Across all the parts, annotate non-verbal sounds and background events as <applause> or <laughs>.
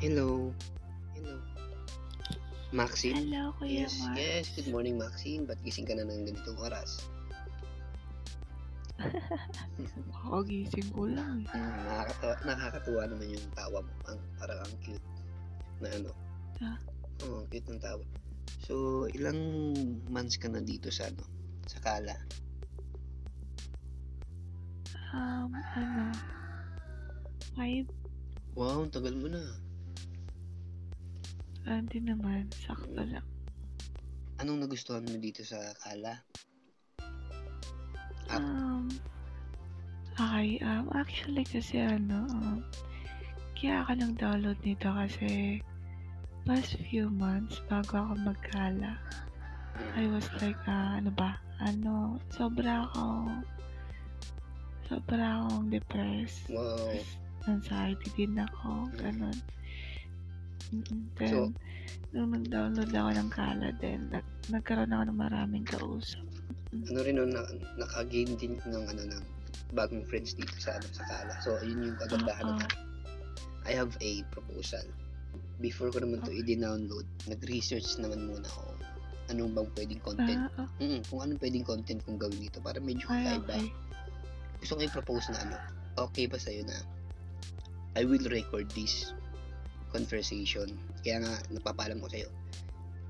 Hello. Hello. Maxine? Hello, Kuya Yes, Mark. yes. Good morning, Maxine. Ba't gising ka na ng ganitong oras? <laughs> Kakagising ko lang. Hmm, nakakatawa, nakakatuwa naman yung tawa mo. Ang, parang ang cute na ano. Ah. Oo, cute ng tawa. So, ilang months ka na dito sa ano? Sa Kala? Um, ano, five, Wow, ang tagal mo na. Hindi naman, sakto lang. Anong nagustuhan mo dito sa Kala? App. Um, okay, um, actually kasi ano, um, kaya ako nag-download nito kasi past few months bago ako magkala, I was like, ah, ano ba, ano, sobra akong, sobra akong depressed. Wow. anxiety din ako, ganun. Mm-mm. Then, So- nung nag-download ako ng Kala din, nag nagkaroon ako ng maraming kausap. Ano rin nun, na, naka-gain din ng ano ng bagong friends dito sa ano sa Kala. So, yun yung kagandahan Oo. ng I have a proposal. Before ko naman to Okay. i-download, nag-research naman muna ako anong bang pwedeng content. Ah, oh, Mm, kung anong pwedeng content kong gawin dito para medyo ay, kakaiba. okay. Gusto ko i-propose na ano, okay ba sa'yo na I will record this conversation. Kaya nga, napapalam ko sa'yo.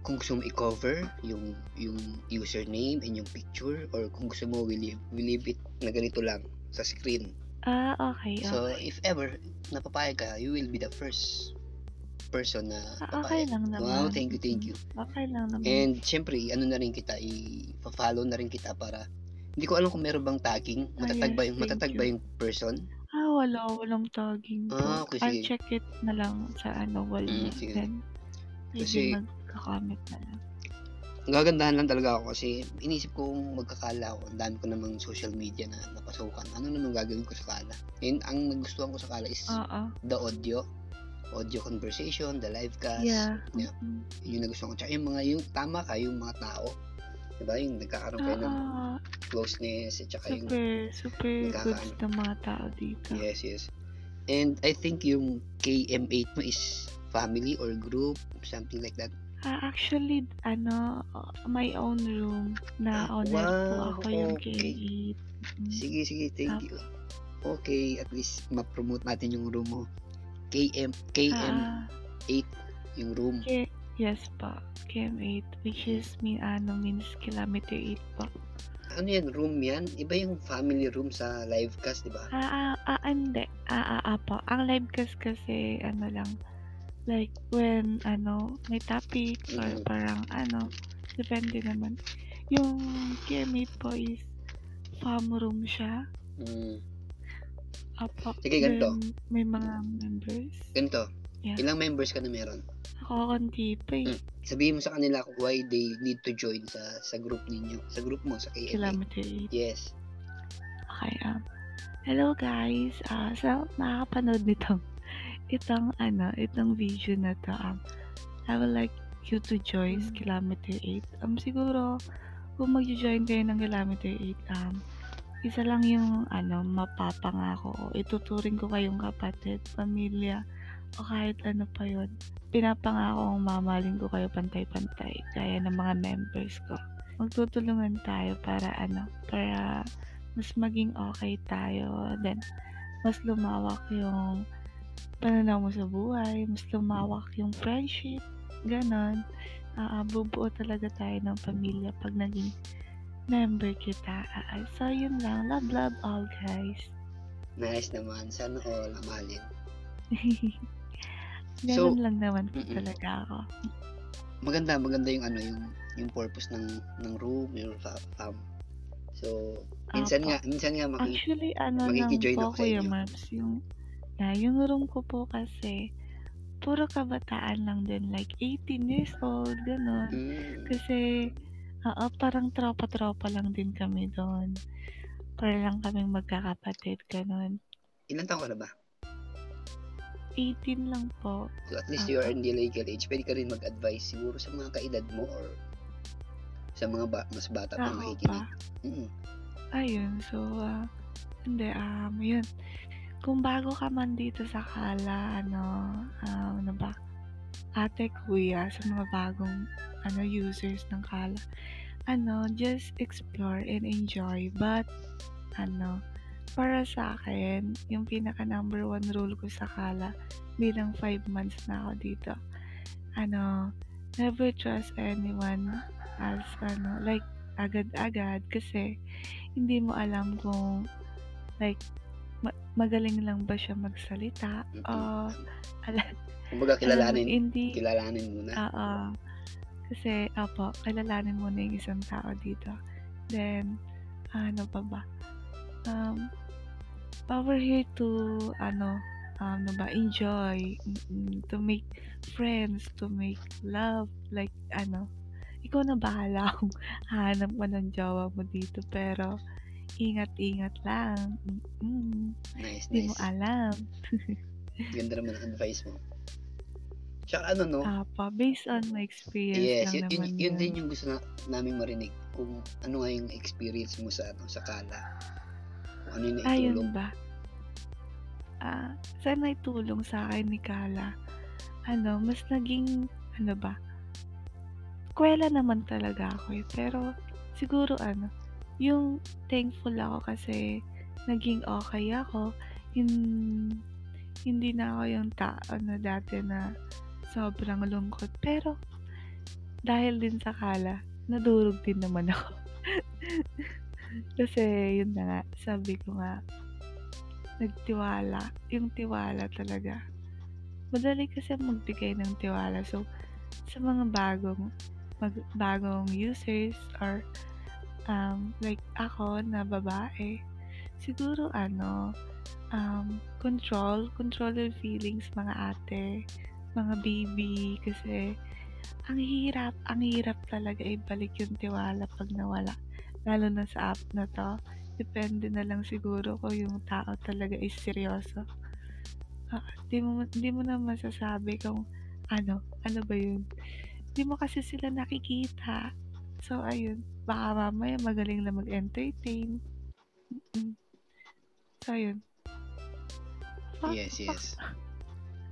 Kung gusto mo i-cover yung, yung username and yung picture or kung gusto mo, we leave, we leave it na ganito lang sa screen. Ah, okay, So, okay. if ever napapayag ka, you will be the first person na Ah, okay papayag. lang naman. Wow, thank you, thank you. Okay lang naman. And syempre, ano na rin kita, i-follow na rin kita para hindi ko alam kung meron bang tagging, Ah, matatag ba yung matatag ba yung person? Ah, wala, walang tagging po. Ah, okay, I'll sige. check it na lang sa ano, wall Mm, niya. sige. Then, maybe Kasi- magka-comment na lang. Gagandahan lang talaga ako kasi inisip ko kung magkakala ako, ang dami ko namang social media na napasukan. Ano naman gagawin ko sa kala? And ang nagustuhan ko sa kala is Oo. the audio, audio conversation, the live cast. Yeah. Yeah. mm-mm. Yun nagustuhan ko. Tsaka yung mga, yung tama ka, yung mga tao. Diba? Yung nagkakaroon kayo ng Oo. Closeness at saka yung Super, super nagkakaano. goods ng mga tao dito. Yes, yes. And I think yung KM8 mo is family or group, something like that. Ah, actually, ano, my own room na Ah, owner po wow, ako yung okay. K8. Mm. Sige, sige, thank you. Okay, at least ma-promote natin yung room mo. KM, KM8 Ah, yung room. K, yes po, KM8, which is mean, ano, means kilometer 8 po. Ano yan, room yan? Iba yung family room sa live cast, di ba? Ah, ah, ah, hindi. Ah, ah, ah po. Ang live cast kasi, ano lang, like, when, ano, may topic, or Mhm. parang, ano, depende naman. Yung KM8 po is, farm room siya. Mm. Apo. Sige, ganito. May mga members. Ganito, Yeah. ilang members ka na meron? Ako, konti pa eh. Mm. Sabihin mo sa kanila kung why they need to join sa sa group ninyo, sa group mo, sa KM8. Kilometer 8. Yes. Okay, um, hello guys. Ah, sa makakapanood nitong, <laughs> itong, ano, itong video na to, um, I would like you to join Mm. Kilometer 8. Um, siguro, kung mag-join kayo ng Kilometer 8, um, isa lang yung, ano, mapapangako ko. Ituturing ko kayong kapatid, pamilya, o kahit ano pa yon Pinapangako kong mamaling ko kayo pantay-pantay, gaya ng mga members ko. Magtutulungan tayo para, ano, para mas maging okay tayo. Then, mas lumawak yung pananaw mo sa buhay, mas lumawak yung friendship, ganon. Ah, bubuo talaga tayo ng pamilya pag naging member kita. Ah, so, yun lang. Love, love all, guys. Nice naman. Sana all amalin. <laughs> ganon So, lang naman po mm-mm. talaga ako. Maganda, maganda yung ano, yung yung purpose ng ng room, yung fa- fam. So, minsan Apo. nga, minsan nga maki Actually, ano makikijoin ako sa inyo. Marbs, yung, yeah, yung room ko po kasi, puro kabataan lang din, like 18 years old, ganon. Mm, Kasi, oo, parang tropa-tropa lang din kami doon. Para lang kaming magkakapatid, ganon. ilan taon ka na ba? 18 lang po. So, at least you are in the legal age. Pwede ka rin mag-advise siguro sa mga kaedad mo or sa mga ba- mas bata pa makikinig. pa. Mm. Ayun, so, ah, hindi, um, yun. kung bago ka man dito sa Kala, ano, ah, ano ba, ate, kuya, sa mga bagong ano, users ng Kala, ano, just explore and enjoy. But, ano, para sa akin, yung pinaka number one rule ko sa Kala, bilang 5 months na ako dito, ano, never trust anyone as, ano, like, agad-agad kasi hindi mo alam kung like ma- magaling lang ba siya magsalita Mm-mm. o ala, Kumbaga, kilalanin, hindi. Kilalanin muna. oo. Kasi opo kilalanin mo na yung isang tao dito. Then ano pa ba um over here to ano um, ano ba enjoy to make friends to make love like ano ikaw na bahala <laughs> kung hanap mo ng jowa mo dito pero ingat-ingat lang mm Nice, hindi mo nice. alam <laughs> Ganda naman ang advice mo. Tsaka ano, no? apa based on my experience Yes, lang yun, yun, naman yun din yung gusto na, namin marinig kung ano nga yung experience mo sa ano sa Kala. Ano yung naitulong. Ayun ba? Ah, saan naitulong sa akin ni Kala? Ano, mas naging, ano ba? Kwela naman talaga ako eh. Pero, siguro ano, yung thankful ako kasi naging okay ako. Hin- hindi na ako yung tao na dati na sobrang lungkot. Pero, dahil din sa Kala, nadurog din naman ako. <laughs> kasi, yun na nga, sabi ko nga, nagtiwala. Yung tiwala talaga. Madali kasi magbigay ng tiwala. So, sa mga bagong mag, bagong users or um, like ako na babae, siguro ano, um, control, control your feelings mga ate, mga baby, kasi ang hirap, ang hirap talaga ibalik yung tiwala pag nawala. Lalo na sa app na to. Depende na lang siguro kung yung tao talaga is seryoso. Ah, di mo, di mo na masasabi kung ano, ano ba yun. Di mo kasi sila nakikita. So, ayun. Baka mamaya magaling na mag-entertain. Mm-mm. So, ayun. Fuck, Yes, yes.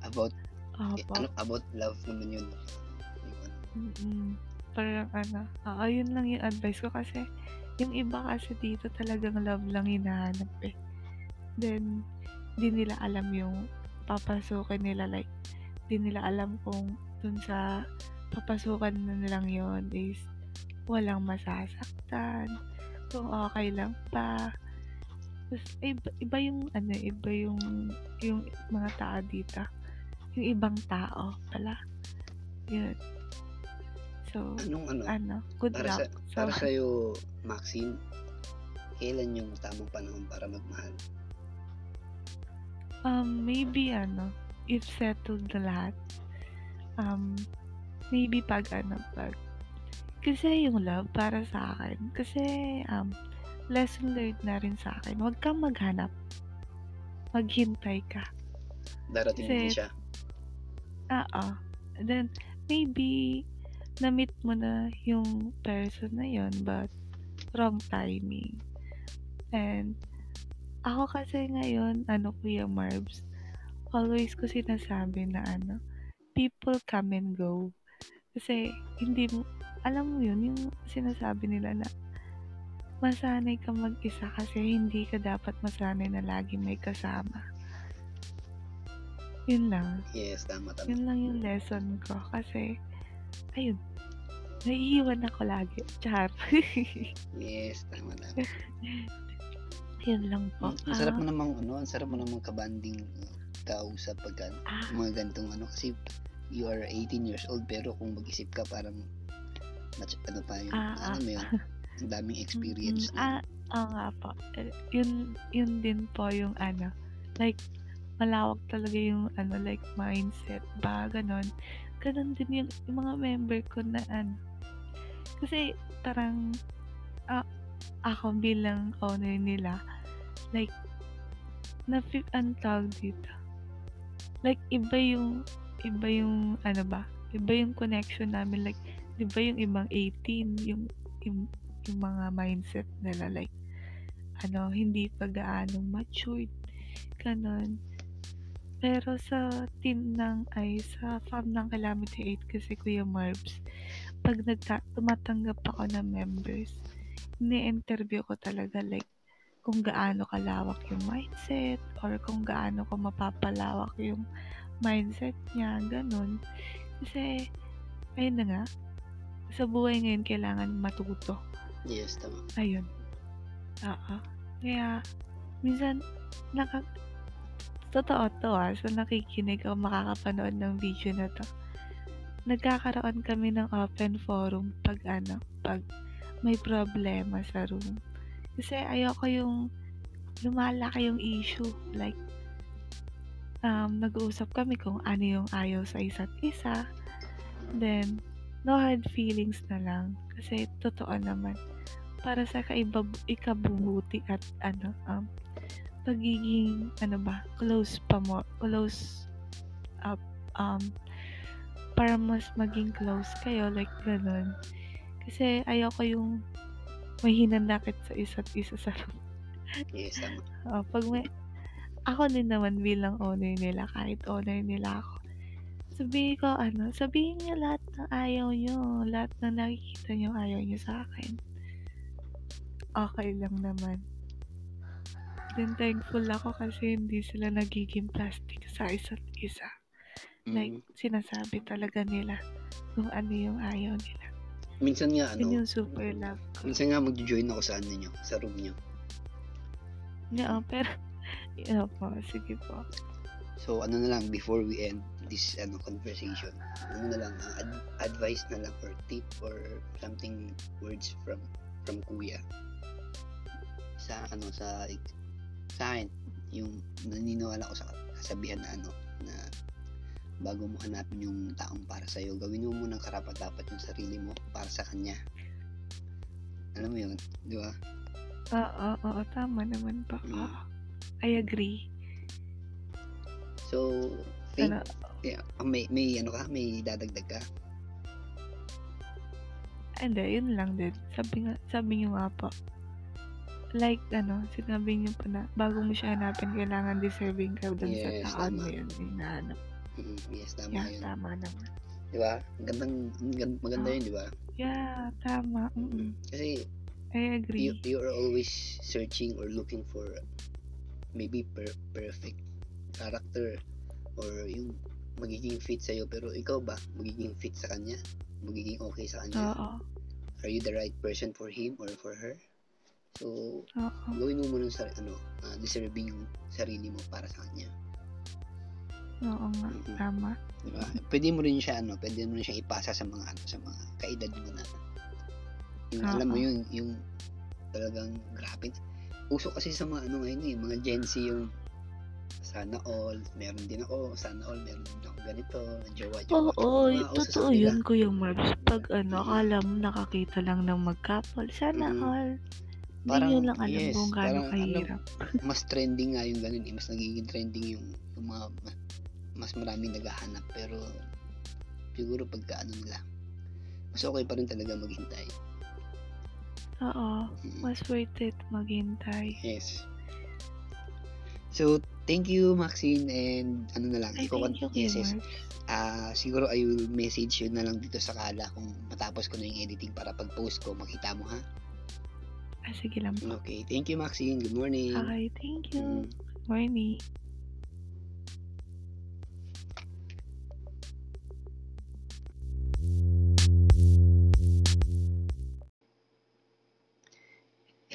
About, eh, Opo. ano, about love naman yun. Yung ano, Mm. Parang ano, oo, yun lang yung advice ko kasi yung iba kasi dito talagang love lang hinahanap eh. Then, di nila alam yung papasukin nila like, di nila alam kung dun sa papasukan na nilang yon is walang masasaktan, kung okay lang pa. Tapos, iba, iba yung ano, iba yung yung mga tao dito. Yung ibang tao pala. Yun. So, anong ano, ano, good para luck. sa, So, para <laughs> sa'yo, Maxine, kailan yung tamang panahon para magmahal? um, maybe ano, if settled na lahat, um, maybe pag ano, pag, kasi yung love para sa akin, kasi, um, lesson learned na rin sa akin, huwag kang maghanap. Maghintay ka. Darating Kasi- din siya. Oo. Then, maybe, na-meet mo na yung person na yon but wrong timing. And, ako kasi ngayon, ano Kuya Marbs, always ko sinasabi na ano, people come and go. Kasi, hindi mo, alam mo yun, yung sinasabi nila na, masanay ka mag-isa kasi hindi ka dapat masanay na lagi may kasama. Yun lang. Yes, tama, tama. Yun lang yung lesson ko. Kasi, ayun, naiiwan ako lagi. Char. <laughs> Yes, tama, tama. yun lang po. Ang, ang sarap Ah, mo namang, ano, ang sarap mo namang kabanding uh, kausap pag ano, ah, mga gantong ano, kasi you are 18 years old, pero kung mag-isip ka, parang, much, ano pa yung, Ah, ano mo yun, <laughs> ang daming experience mm, na. ah, oo nga po. Eh, Yun, yun din po yung ano, like, malawak talaga yung ano, like, mindset ba, ganon. Ganon din yung, yung mga member ko na ano. Kasi, parang, ah, ako bilang owner nila, like, na ang tawag dito. Like, iba yung, iba yung, ano ba, iba yung connection namin, like, di ba yung ibang 18, yung, yung, yung mga mindset nila, like, ano, hindi pa gaano matured. gano'n. Pero sa team ng ay sa farm ng Calamity 8 kasi Kuya Marbs, 'pag nagta tumatanggap ako ng members, ini-interview ko talaga like kung gaano kalawak yung mindset or kung gaano ko mapapalawak yung mindset niya, gano'n. Kasi ayun na nga, sa buhay ngayon kailangan matuto. Yes, tama. Ayun. Oo. Kaya minsan naka totoo 'to, ah, sa nakikinig o makakapanood ng video na 'to. Nagkakaroon kami ng open forum 'pag ano, 'pag may problema sa room. Kasi ayoko yung lumalaki yung issue like um, nag-uusap kami kung ano yung ayaw sa isa't isa. Then, no hard feelings na lang. Kasi totoo naman. Para sa kaibab ikabubuti at ano, um, pagiging, ano ba, close pa mo, close up, um, para mas maging close kayo, like ganun. Kasi ayoko yung may hinanakit sa isa't isa sa room. <laughs> Yes, tama. Oo, pag may ako din naman bilang owner nila, kahit owner nila ako, sabihin ko ano, sabihin niyo lahat ng ayaw niyo, lahat ng nakikita niyo ayaw niyo sa akin. Okay lang naman. Then thankful ako kasi hindi sila nagiging plastic sa isa't isa. Like, Mm. sinasabi talaga nila kung ano yung ayaw nila. Minsan nga Yun ano, yung super love ko. minsan nga magjo-join ako sa ano niyo, sa room niyo. Oo, pero, <laughs> yun po, sige po. So ano na lang before we end this ano conversation. Ano na lang uh, ad- advice na lang or tip or something words from from kuya sa ano sa sa akin yung naniniwala ko sa kasabihan na ano na bago mo hanapin yung taong para sa iyo, gawin mo muna karapat dapat yung sarili mo para sa kanya. Alam mo yun, di ba? Oo, oo, tama naman po. Mm. I agree. So, faith, Ano, yeah, may, may ano ka, may dadagdag ka? hindi, yun lang din. Sabi nga, sabi niyo nga po. Like, ano, sinabi niyo pa na, bago mo siya hanapin, kailangan deserving ka dun Yes, sa taon mo yun. Hinahanap. Mm, yes, tama Yeah, yun. tama naman. Di ba? Gandang, gan- maganda Ah. yun, di ba? Yeah, tama. Mm-mm. Kasi I agree. you, you are always searching or looking for maybe per- perfect character or yung magiging fit sa'yo. Pero ikaw ba? Magiging fit sa kanya? Magiging okay sa kanya? Oo. Are you the right person for him or for her? So, Oo. gawin mo muna sa ano, ah, deserving yung sarili mo para sa kanya. Oo nga, Mm-mm. tama. Diba? Pwede mo rin siya ano, pwede mo rin siyang ipasa sa mga ano, sa mga kaedad mo na. Yung alam mo yung yung talagang grabe. Uso kasi sa mga ano ngayon eh, mga Gen Z yung sana all, meron din ako, sana all, meron din ako ganito, jowa, jowa. Oo, uso sa totoo yun, Kuya Marbs. Pag ano, akala mo nakakita lang ng mag-couple, sana Mm. all. Hindi Parang, nyo lang alam yes, kung gaano ano, kahirap. Mas trending nga yung ganun eh, mas nagiging trending yung, yung mga mas maraming naghahanap pero siguro pagka ano nila mas okay pa rin talaga maghintay. Oo, Mm. mas worth it maghintay. Yes. So, thank you, Maxine, and ano na lang, Ay, ikaw, thank you, yes, yes. Ah, siguro I will message you na lang dito sa Kala kung matapos ko na yung editing para pag-post ko, makita mo, ha? Ah, sige lang po. Okay, thank you, Maxine. Good morning. Okay, thank you. Mm. Morning.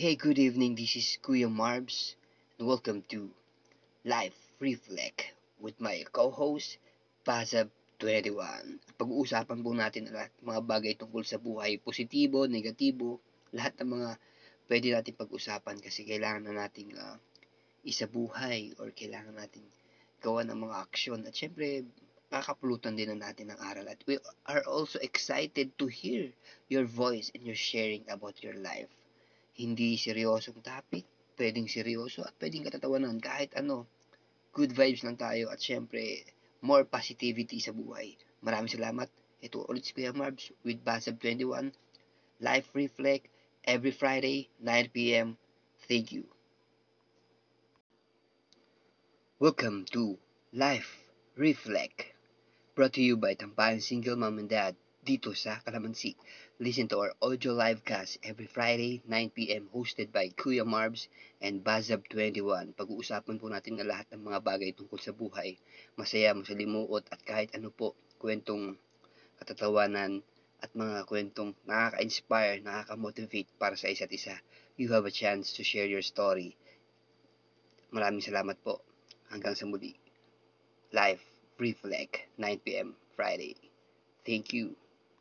Hey, good evening. This is Kuya Marbs, and welcome to Life Reflect with my co-host, Pazab21. Pag-uusapan po natin lahat mga bagay tungkol sa buhay, positibo, negatibo, lahat ng mga pwede natin pag-usapan kasi kailangan na nating ah, isabuhay or kailangan natin gawa ng mga aksyon. At syempre, kakapulutan din na natin ng aral. At we are also excited to hear your voice and your sharing about your life hindi seryosong topic, pwedeng seryoso at pwedeng katatawanan kahit ano. Good vibes lang tayo at syempre, more positivity sa buhay. Maraming salamat. Ito ulit si Kuya Marbs with Basab21. Life Reflect every Friday, 9pm. Thank you. Welcome to Life Reflect, brought to you by Tambayan Single Mom and Dad dito sa Kalamansi. Listen to our audio livecast every Friday, 9pm, hosted by Kuya Marbs and Bazab21. Pag-uusapan po natin ang lahat ng mga bagay tungkol sa buhay, masaya, masalimuot, at kahit ano po, kwentong katatawanan at mga kwentong nakaka-inspire, nakaka-motivate para sa isa't isa. You have a chance to share your story. Maraming salamat po. Hanggang sa muli. Live Reflect, 9pm, Friday. Thank you.